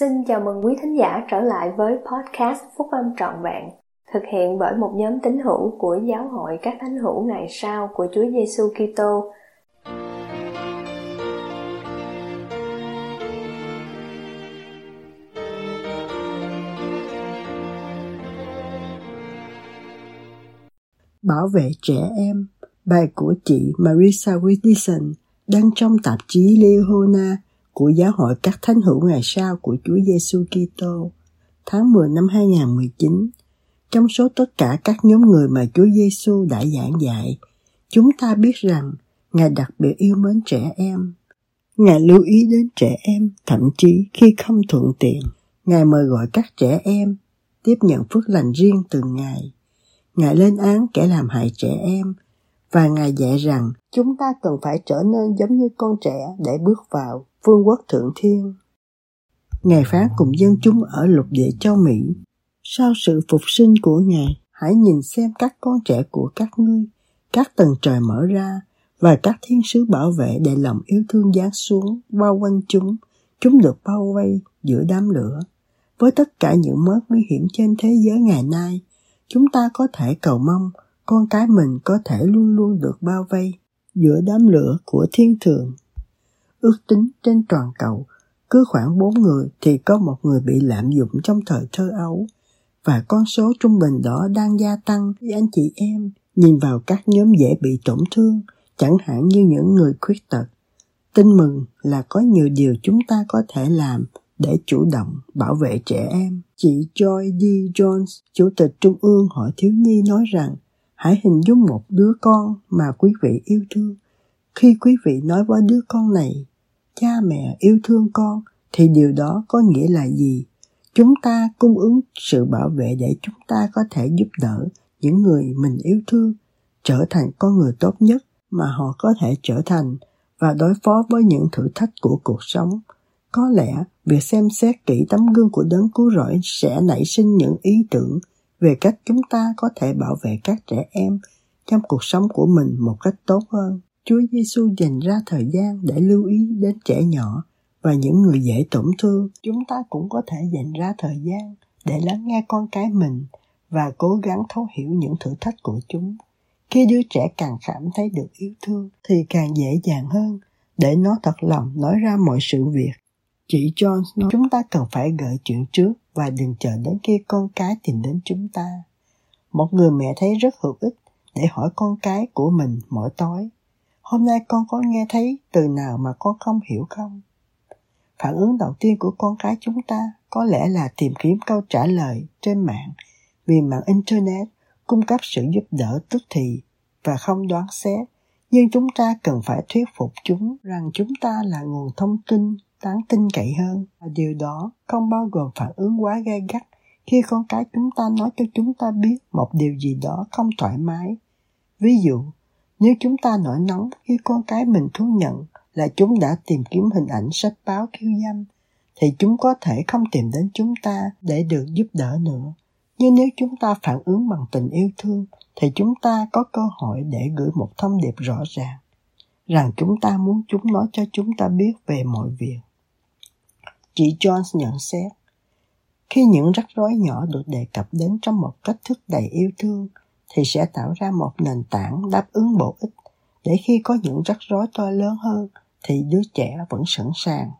Xin chào mừng quý thính giả trở lại với podcast Phúc Âm Trọn Vẹn, thực hiện bởi một nhóm tín hữu của Giáo hội các thánh hữu ngày sau của Chúa Giêsu Kitô. Bảo vệ trẻ em, bài của chị Marisa Wilson đăng trong tạp chí Leona của Giáo hội các thánh hữu ngày sau của Chúa Giêsu Kitô tháng 10 năm 2019. Trong số tất cả các nhóm người mà Chúa Giêsu đã giảng dạy, chúng ta biết rằng Ngài đặc biệt yêu mến trẻ em. Ngài lưu ý đến trẻ em, thậm chí khi không thuận tiện, Ngài mời gọi các trẻ em tiếp nhận phước lành riêng từ Ngài. Ngài lên án kẻ làm hại trẻ em và Ngài dạy rằng chúng ta cần phải trở nên giống như con trẻ để bước vào vương quốc thượng thiên. Ngài phán cùng dân chúng ở lục địa châu Mỹ, sau sự phục sinh của Ngài, hãy nhìn xem các con trẻ của các ngươi, các tầng trời mở ra và các thiên sứ bảo vệ để lòng yêu thương giáng xuống bao quanh chúng. Chúng được bao vây giữa đám lửa. Với tất cả những mối nguy hiểm trên thế giới ngày nay, chúng ta có thể cầu mong con cái mình có thể luôn luôn được bao vây giữa đám lửa của thiên thượng. Ước tính trên toàn cầu, cứ khoảng 4 người thì có một người bị lạm dụng trong thời thơ ấu, và con số trung bình đó đang gia tăng. Với anh chị em nhìn vào các nhóm dễ bị tổn thương, chẳng hạn như những người khuyết tật, tin mừng là có nhiều điều chúng ta có thể làm để chủ động bảo vệ trẻ em. Chị Joy D. Jones, chủ tịch trung ương hội thiếu nhi nói rằng hãy hình dung một đứa con mà quý vị yêu thương. Khi quý vị nói với đứa con này, cha mẹ yêu thương con, thì điều đó có nghĩa là gì? Chúng ta cung ứng sự bảo vệ để chúng ta có thể giúp đỡ những người mình yêu thương, trở thành con người tốt nhất mà họ có thể trở thành và đối phó với những thử thách của cuộc sống. Có lẽ việc xem xét kỹ tấm gương của đấng cứu rỗi sẽ nảy sinh những ý tưởng về cách chúng ta có thể bảo vệ các trẻ em trong cuộc sống của mình một cách tốt hơn Chúa Giêsu dành ra thời gian để lưu ý đến trẻ nhỏ và những người dễ tổn thương. Chúng ta cũng có thể dành ra thời gian để lắng nghe con cái mình và cố gắng thấu hiểu những thử thách của chúng. Khi đứa trẻ càng cảm thấy được yêu thương thì càng dễ dàng hơn để nó thật lòng nói ra mọi sự việc. Chị Jones nói chúng ta cần phải gợi chuyện trước và đừng chờ đến khi con cái tìm đến chúng ta. Một người mẹ thấy rất hữu ích để hỏi con cái của mình mỗi tối Hôm nay con có nghe thấy từ nào mà con không hiểu không? Phản ứng đầu tiên của con cái chúng ta có lẽ là tìm kiếm câu trả lời trên mạng vì mạng Internet cung cấp sự giúp đỡ tức thì và không đoán xét. Nhưng chúng ta cần phải thuyết phục chúng rằng chúng ta là nguồn thông tin đáng tin cậy hơn. Và điều đó không bao gồm phản ứng quá gay gắt khi con cái chúng ta nói cho chúng ta biết một điều gì đó không thoải mái. Ví dụ, nếu chúng ta nổi nóng khi con cái mình thú nhận là chúng đã tìm kiếm hình ảnh sách báo khiêu dâm, thì chúng có thể không tìm đến chúng ta để được giúp đỡ nữa. Nhưng nếu chúng ta phản ứng bằng tình yêu thương, thì chúng ta có cơ hội để gửi một thông điệp rõ ràng, rằng chúng ta muốn chúng nói cho chúng ta biết về mọi việc. Chị Jones nhận xét, khi những rắc rối nhỏ được đề cập đến trong một cách thức đầy yêu thương, thì sẽ tạo ra một nền tảng đáp ứng bổ ích để khi có những rắc rối to lớn hơn thì đứa trẻ vẫn sẵn sàng.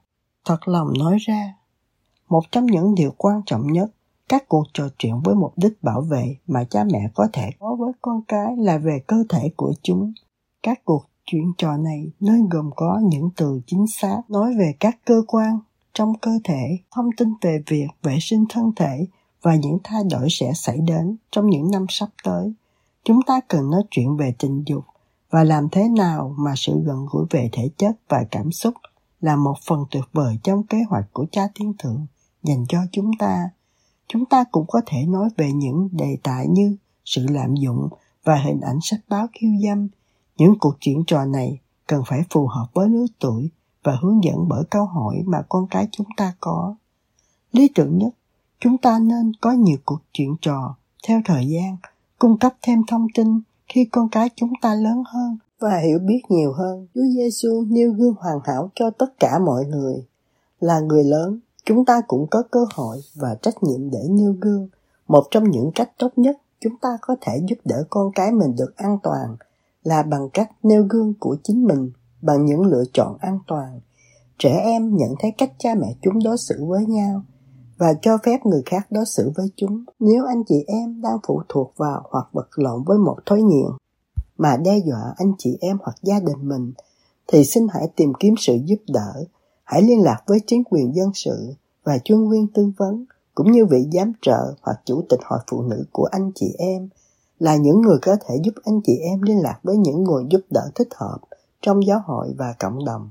Thật lòng nói ra, một trong những điều quan trọng nhất các cuộc trò chuyện với mục đích bảo vệ mà cha mẹ có thể có với con cái là về cơ thể của chúng. Các cuộc chuyện trò này nơi gồm có những từ chính xác nói về các cơ quan trong cơ thể, thông tin về việc vệ sinh thân thể và những thay đổi sẽ xảy đến trong những năm sắp tới. Chúng ta cần nói chuyện về tình dục và làm thế nào mà sự gần gũi về thể chất và cảm xúc là một phần tuyệt vời trong kế hoạch của cha thiên thượng dành cho chúng ta. Chúng ta cũng có thể nói về những đề tài như sự lạm dụng và hình ảnh sách báo khiêu dâm những cuộc chuyện trò này cần phải phù hợp với lứa tuổi và hướng dẫn bởi câu hỏi mà con cái chúng ta có lý tưởng nhất chúng ta nên có nhiều cuộc chuyện trò theo thời gian cung cấp thêm thông tin khi con cái chúng ta lớn hơn và hiểu biết nhiều hơn. Chúa Giêsu nêu gương hoàn hảo cho tất cả mọi người. Là người lớn, chúng ta cũng có cơ hội và trách nhiệm để nêu gương. Một trong những cách tốt nhất chúng ta có thể giúp đỡ con cái mình được an toàn là bằng cách nêu gương của chính mình, bằng những lựa chọn an toàn. Trẻ em nhận thấy cách cha mẹ chúng đối xử với nhau và cho phép người khác đối xử với chúng. Nếu anh chị em đang phụ thuộc vào hoặc vật lộn với một thói nghiện mà đe dọa anh chị em hoặc gia đình mình, thì xin hãy tìm kiếm sự giúp đỡ. Hãy liên lạc với chính quyền dân sự và chuyên viên tư vấn, cũng như vị giám trợ hoặc chủ tịch hội phụ nữ của anh chị em là những người có thể giúp anh chị em liên lạc với những người giúp đỡ thích hợp trong giáo hội và cộng đồng.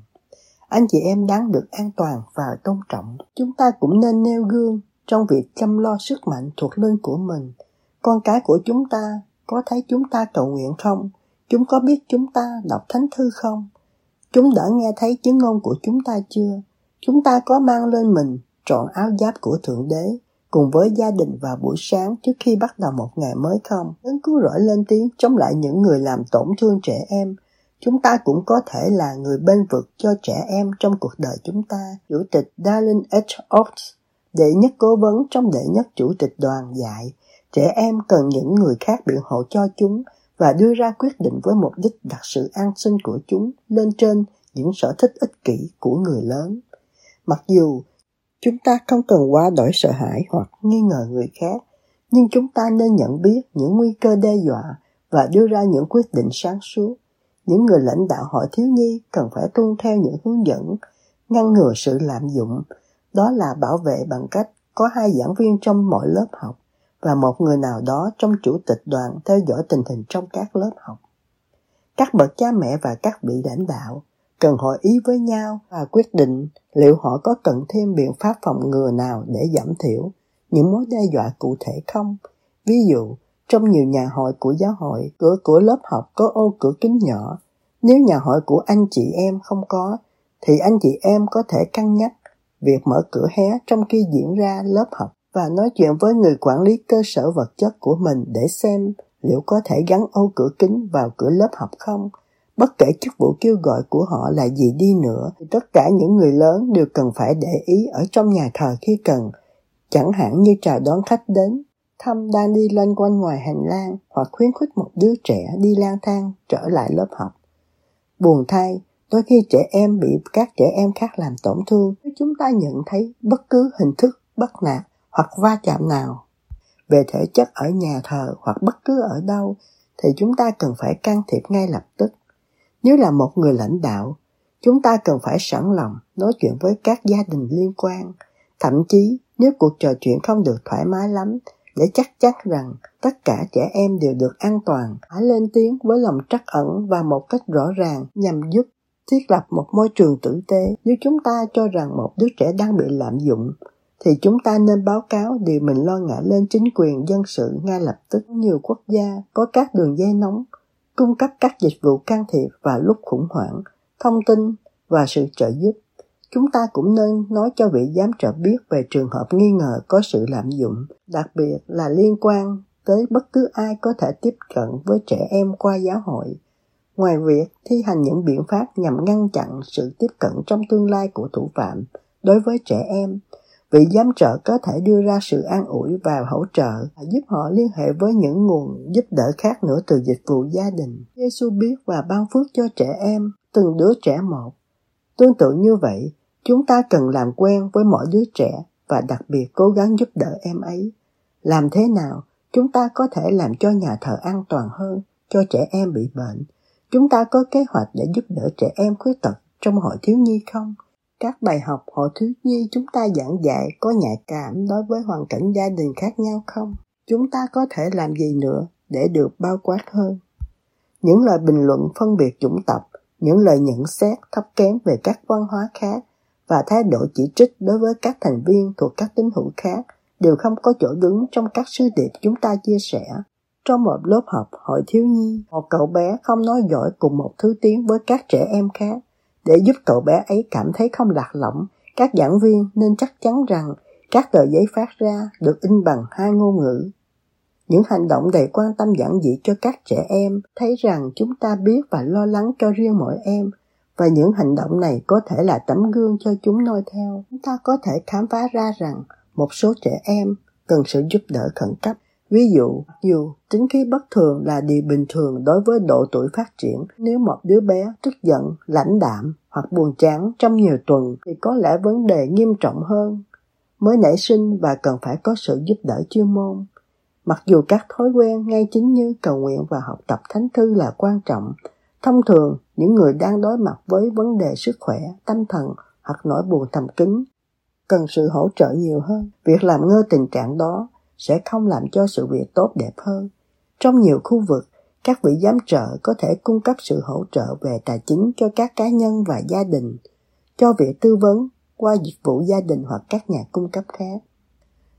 Anh chị em đáng được an toàn và tôn trọng. Chúng ta cũng nên nêu gương trong việc chăm lo sức mạnh thuộc linh của mình. Con cái của chúng ta có thấy chúng ta cầu nguyện không? Chúng có biết chúng ta đọc thánh thư không? Chúng đã nghe thấy chứng ngôn của chúng ta chưa? Chúng ta có mang lên mình trọn áo giáp của Thượng Đế cùng với gia đình vào buổi sáng trước khi bắt đầu một ngày mới không? Đấng cứu rỗi lên tiếng chống lại những người làm tổn thương trẻ em. Chúng ta cũng có thể là người bên vực cho trẻ em trong cuộc đời chúng ta. Chủ tịch Darlene H. Oates, đệ nhất cố vấn trong đệ nhất chủ tịch đoàn dạy, trẻ em cần những người khác biện hộ cho chúng và đưa ra quyết định với mục đích đặt sự an sinh của chúng lên trên những sở thích ích kỷ của người lớn. Mặc dù chúng ta không cần quá đổi sợ hãi hoặc nghi ngờ người khác, nhưng chúng ta nên nhận biết những nguy cơ đe dọa và đưa ra những quyết định sáng suốt. Những người lãnh đạo hội thiếu nhi cần phải tuân theo những hướng dẫn, ngăn ngừa sự lạm dụng, đó là bảo vệ bằng cách có hai giảng viên trong mỗi lớp học và một người nào đó trong chủ tịch đoàn theo dõi tình hình trong các lớp học. Các bậc cha mẹ và các vị lãnh đạo cần hội ý với nhau và quyết định liệu họ có cần thêm biện pháp phòng ngừa nào để giảm thiểu những mối đe dọa cụ thể không. Ví dụ, trong nhiều nhà hội của giáo hội, cửa của lớp học có ô cửa kính nhỏ. Nếu nhà hội của anh chị em không có, thì anh chị em có thể cân nhắc việc mở cửa hé trong khi diễn ra lớp học và nói chuyện với người quản lý cơ sở vật chất của mình để xem liệu có thể gắn ô cửa kính vào cửa lớp học không. Bất kể chức vụ kêu gọi của họ là gì đi nữa, thì tất cả những người lớn đều cần phải để ý ở trong nhà thờ khi cần, chẳng hạn như chào đón khách đến, thăm đang đi loanh quanh ngoài hành lang hoặc khuyến khích một đứa trẻ đi lang thang trở lại lớp học. Buồn thay, đôi khi trẻ em bị các trẻ em khác làm tổn thương, nếu chúng ta nhận thấy bất cứ hình thức bắt nạt hoặc va chạm nào về thể chất ở nhà thờ hoặc bất cứ ở đâu thì chúng ta cần phải can thiệp ngay lập tức. Nếu là một người lãnh đạo, chúng ta cần phải sẵn lòng nói chuyện với các gia đình liên quan, thậm chí nếu cuộc trò chuyện không được thoải mái lắm để chắc chắn rằng tất cả trẻ em đều được an toàn, hãy lên tiếng với lòng trắc ẩn và một cách rõ ràng nhằm giúp thiết lập một môi trường tử tế. Nếu chúng ta cho rằng một đứa trẻ đang bị lạm dụng thì chúng ta nên báo cáo điều mình lo ngại lên chính quyền dân sự ngay lập tức. Nhiều quốc gia có các đường dây nóng cung cấp các dịch vụ can thiệp và lúc khủng hoảng, thông tin và sự trợ giúp. Chúng ta cũng nên nói cho vị giám trợ biết về trường hợp nghi ngờ có sự lạm dụng, đặc biệt là liên quan tới bất cứ ai có thể tiếp cận với trẻ em qua giáo hội. Ngoài việc thi hành những biện pháp nhằm ngăn chặn sự tiếp cận trong tương lai của thủ phạm đối với trẻ em, vị giám trợ có thể đưa ra sự an ủi và hỗ trợ giúp họ liên hệ với những nguồn giúp đỡ khác nữa từ dịch vụ gia đình. Giêsu biết và ban phước cho trẻ em, từng đứa trẻ một. Tương tự như vậy, chúng ta cần làm quen với mỗi đứa trẻ và đặc biệt cố gắng giúp đỡ em ấy. Làm thế nào chúng ta có thể làm cho nhà thờ an toàn hơn cho trẻ em bị bệnh? Chúng ta có kế hoạch để giúp đỡ trẻ em khuyết tật trong hội thiếu nhi không? Các bài học hội thiếu nhi chúng ta giảng dạy có nhạy cảm đối với hoàn cảnh gia đình khác nhau không? Chúng ta có thể làm gì nữa để được bao quát hơn? Những lời bình luận phân biệt chủng tộc, những lời nhận xét thấp kém về các văn hóa khác và thái độ chỉ trích đối với các thành viên thuộc các tín hữu khác đều không có chỗ đứng trong các sứ điệp chúng ta chia sẻ. Trong một lớp học hội thiếu nhi, một cậu bé không nói giỏi cùng một thứ tiếng với các trẻ em khác để giúp cậu bé ấy cảm thấy không lạc lõng, các giảng viên nên chắc chắn rằng các tờ giấy phát ra được in bằng hai ngôn ngữ. Những hành động đầy quan tâm giản dị cho các trẻ em thấy rằng chúng ta biết và lo lắng cho riêng mỗi em và những hành động này có thể là tấm gương cho chúng noi theo. Chúng ta có thể khám phá ra rằng một số trẻ em cần sự giúp đỡ khẩn cấp. Ví dụ, dù tính khí bất thường là điều bình thường đối với độ tuổi phát triển, nếu một đứa bé tức giận, lãnh đạm hoặc buồn chán trong nhiều tuần thì có lẽ vấn đề nghiêm trọng hơn mới nảy sinh và cần phải có sự giúp đỡ chuyên môn. Mặc dù các thói quen ngay chính như cầu nguyện và học tập thánh thư là quan trọng, thông thường những người đang đối mặt với vấn đề sức khỏe, tâm thần hoặc nỗi buồn thầm kín cần sự hỗ trợ nhiều hơn. Việc làm ngơ tình trạng đó sẽ không làm cho sự việc tốt đẹp hơn. Trong nhiều khu vực, các vị giám trợ có thể cung cấp sự hỗ trợ về tài chính cho các cá nhân và gia đình, cho việc tư vấn qua dịch vụ gia đình hoặc các nhà cung cấp khác.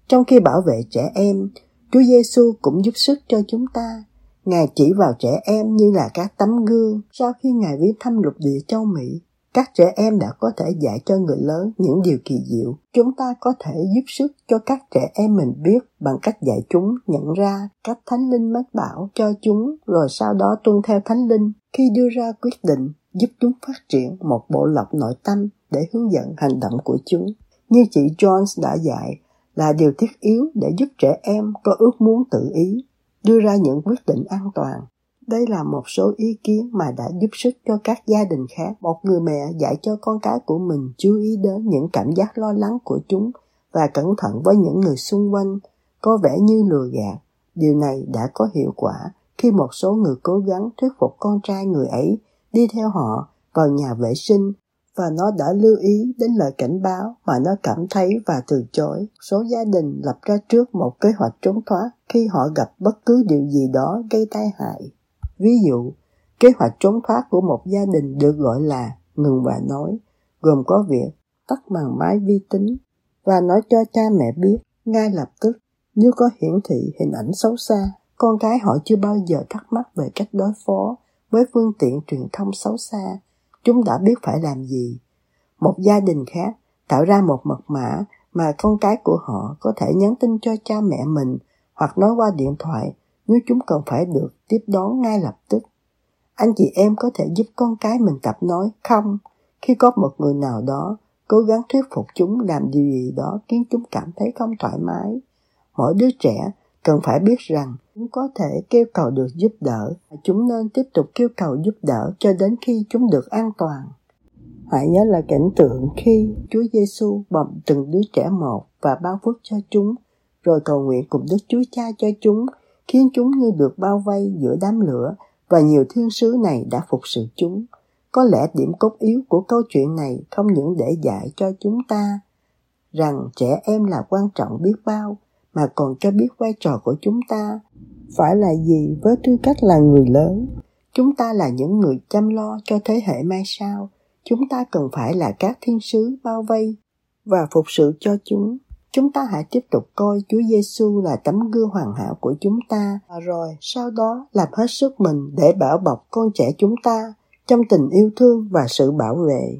Trong khi bảo vệ trẻ em, Chúa Giêsu cũng giúp sức cho chúng ta. Ngài chỉ vào trẻ em như là các tấm gương sau khi Ngài viếng thăm lục địa châu Mỹ. Các trẻ em đã có thể dạy cho người lớn những điều kỳ diệu. Chúng ta có thể giúp sức cho các trẻ em mình biết bằng cách dạy chúng nhận ra cách thánh linh mách bảo cho chúng rồi sau đó tuân theo thánh linh khi đưa ra quyết định giúp chúng phát triển một bộ lọc nội tâm để hướng dẫn hành động của chúng. Như chị Jones đã dạy, là điều thiết yếu để giúp trẻ em có ước muốn tự ý, đưa ra những quyết định an toàn. Đây là một số ý kiến mà đã giúp sức cho các gia đình khác. Một người mẹ dạy cho con cái của mình chú ý đến những cảm giác lo lắng của chúng và cẩn thận với những người xung quanh, có vẻ như lừa gạt. Điều này đã có hiệu quả khi một số người cố gắng thuyết phục con trai người ấy đi theo họ vào nhà vệ sinh và nó đã lưu ý đến lời cảnh báo mà nó cảm thấy và từ chối. Số gia đình lập ra trước một kế hoạch trốn thoát khi họ gặp bất cứ điều gì đó gây tai hại. Ví dụ, kế hoạch trốn thoát của một gia đình được gọi là ngừng và nói, gồm có việc tắt màn máy vi tính và nói cho cha mẹ biết ngay lập tức nếu có hiển thị hình ảnh xấu xa. Con cái họ chưa bao giờ thắc mắc về cách đối phó với phương tiện truyền thông xấu xa chúng đã biết phải làm gì. Một gia đình khác tạo ra một mật mã mà con cái của họ có thể nhắn tin cho cha mẹ mình hoặc nói qua điện thoại nếu chúng cần phải được tiếp đón ngay lập tức. Anh chị em có thể giúp con cái mình tập nói không khi có một người nào đó cố gắng thuyết phục chúng làm điều gì đó khiến chúng cảm thấy không thoải mái. Mỗi đứa trẻ cần phải biết rằng chúng có thể kêu cầu được giúp đỡ và chúng nên tiếp tục kêu cầu giúp đỡ cho đến khi chúng được an toàn. Hãy nhớ là cảnh tượng khi Chúa Giêsu bầm từng đứa trẻ một và ban phước cho chúng, rồi cầu nguyện cùng Đức Chúa Cha cho chúng, khiến chúng như được bao vây giữa đám lửa và nhiều thiên sứ này đã phục sự chúng. Có lẽ điểm cốt yếu của câu chuyện này không những để dạy cho chúng ta rằng trẻ em là quan trọng biết bao, mà còn cho biết vai trò của chúng ta. Phải là gì với tư cách là người lớn? Chúng ta là những người chăm lo cho thế hệ mai sau. Chúng ta cần phải là các thiên sứ bao vây và phục sự cho chúng chúng ta hãy tiếp tục coi Chúa Giêsu là tấm gương hoàn hảo của chúng ta. Và rồi sau đó làm hết sức mình để bảo bọc con trẻ chúng ta trong tình yêu thương và sự bảo vệ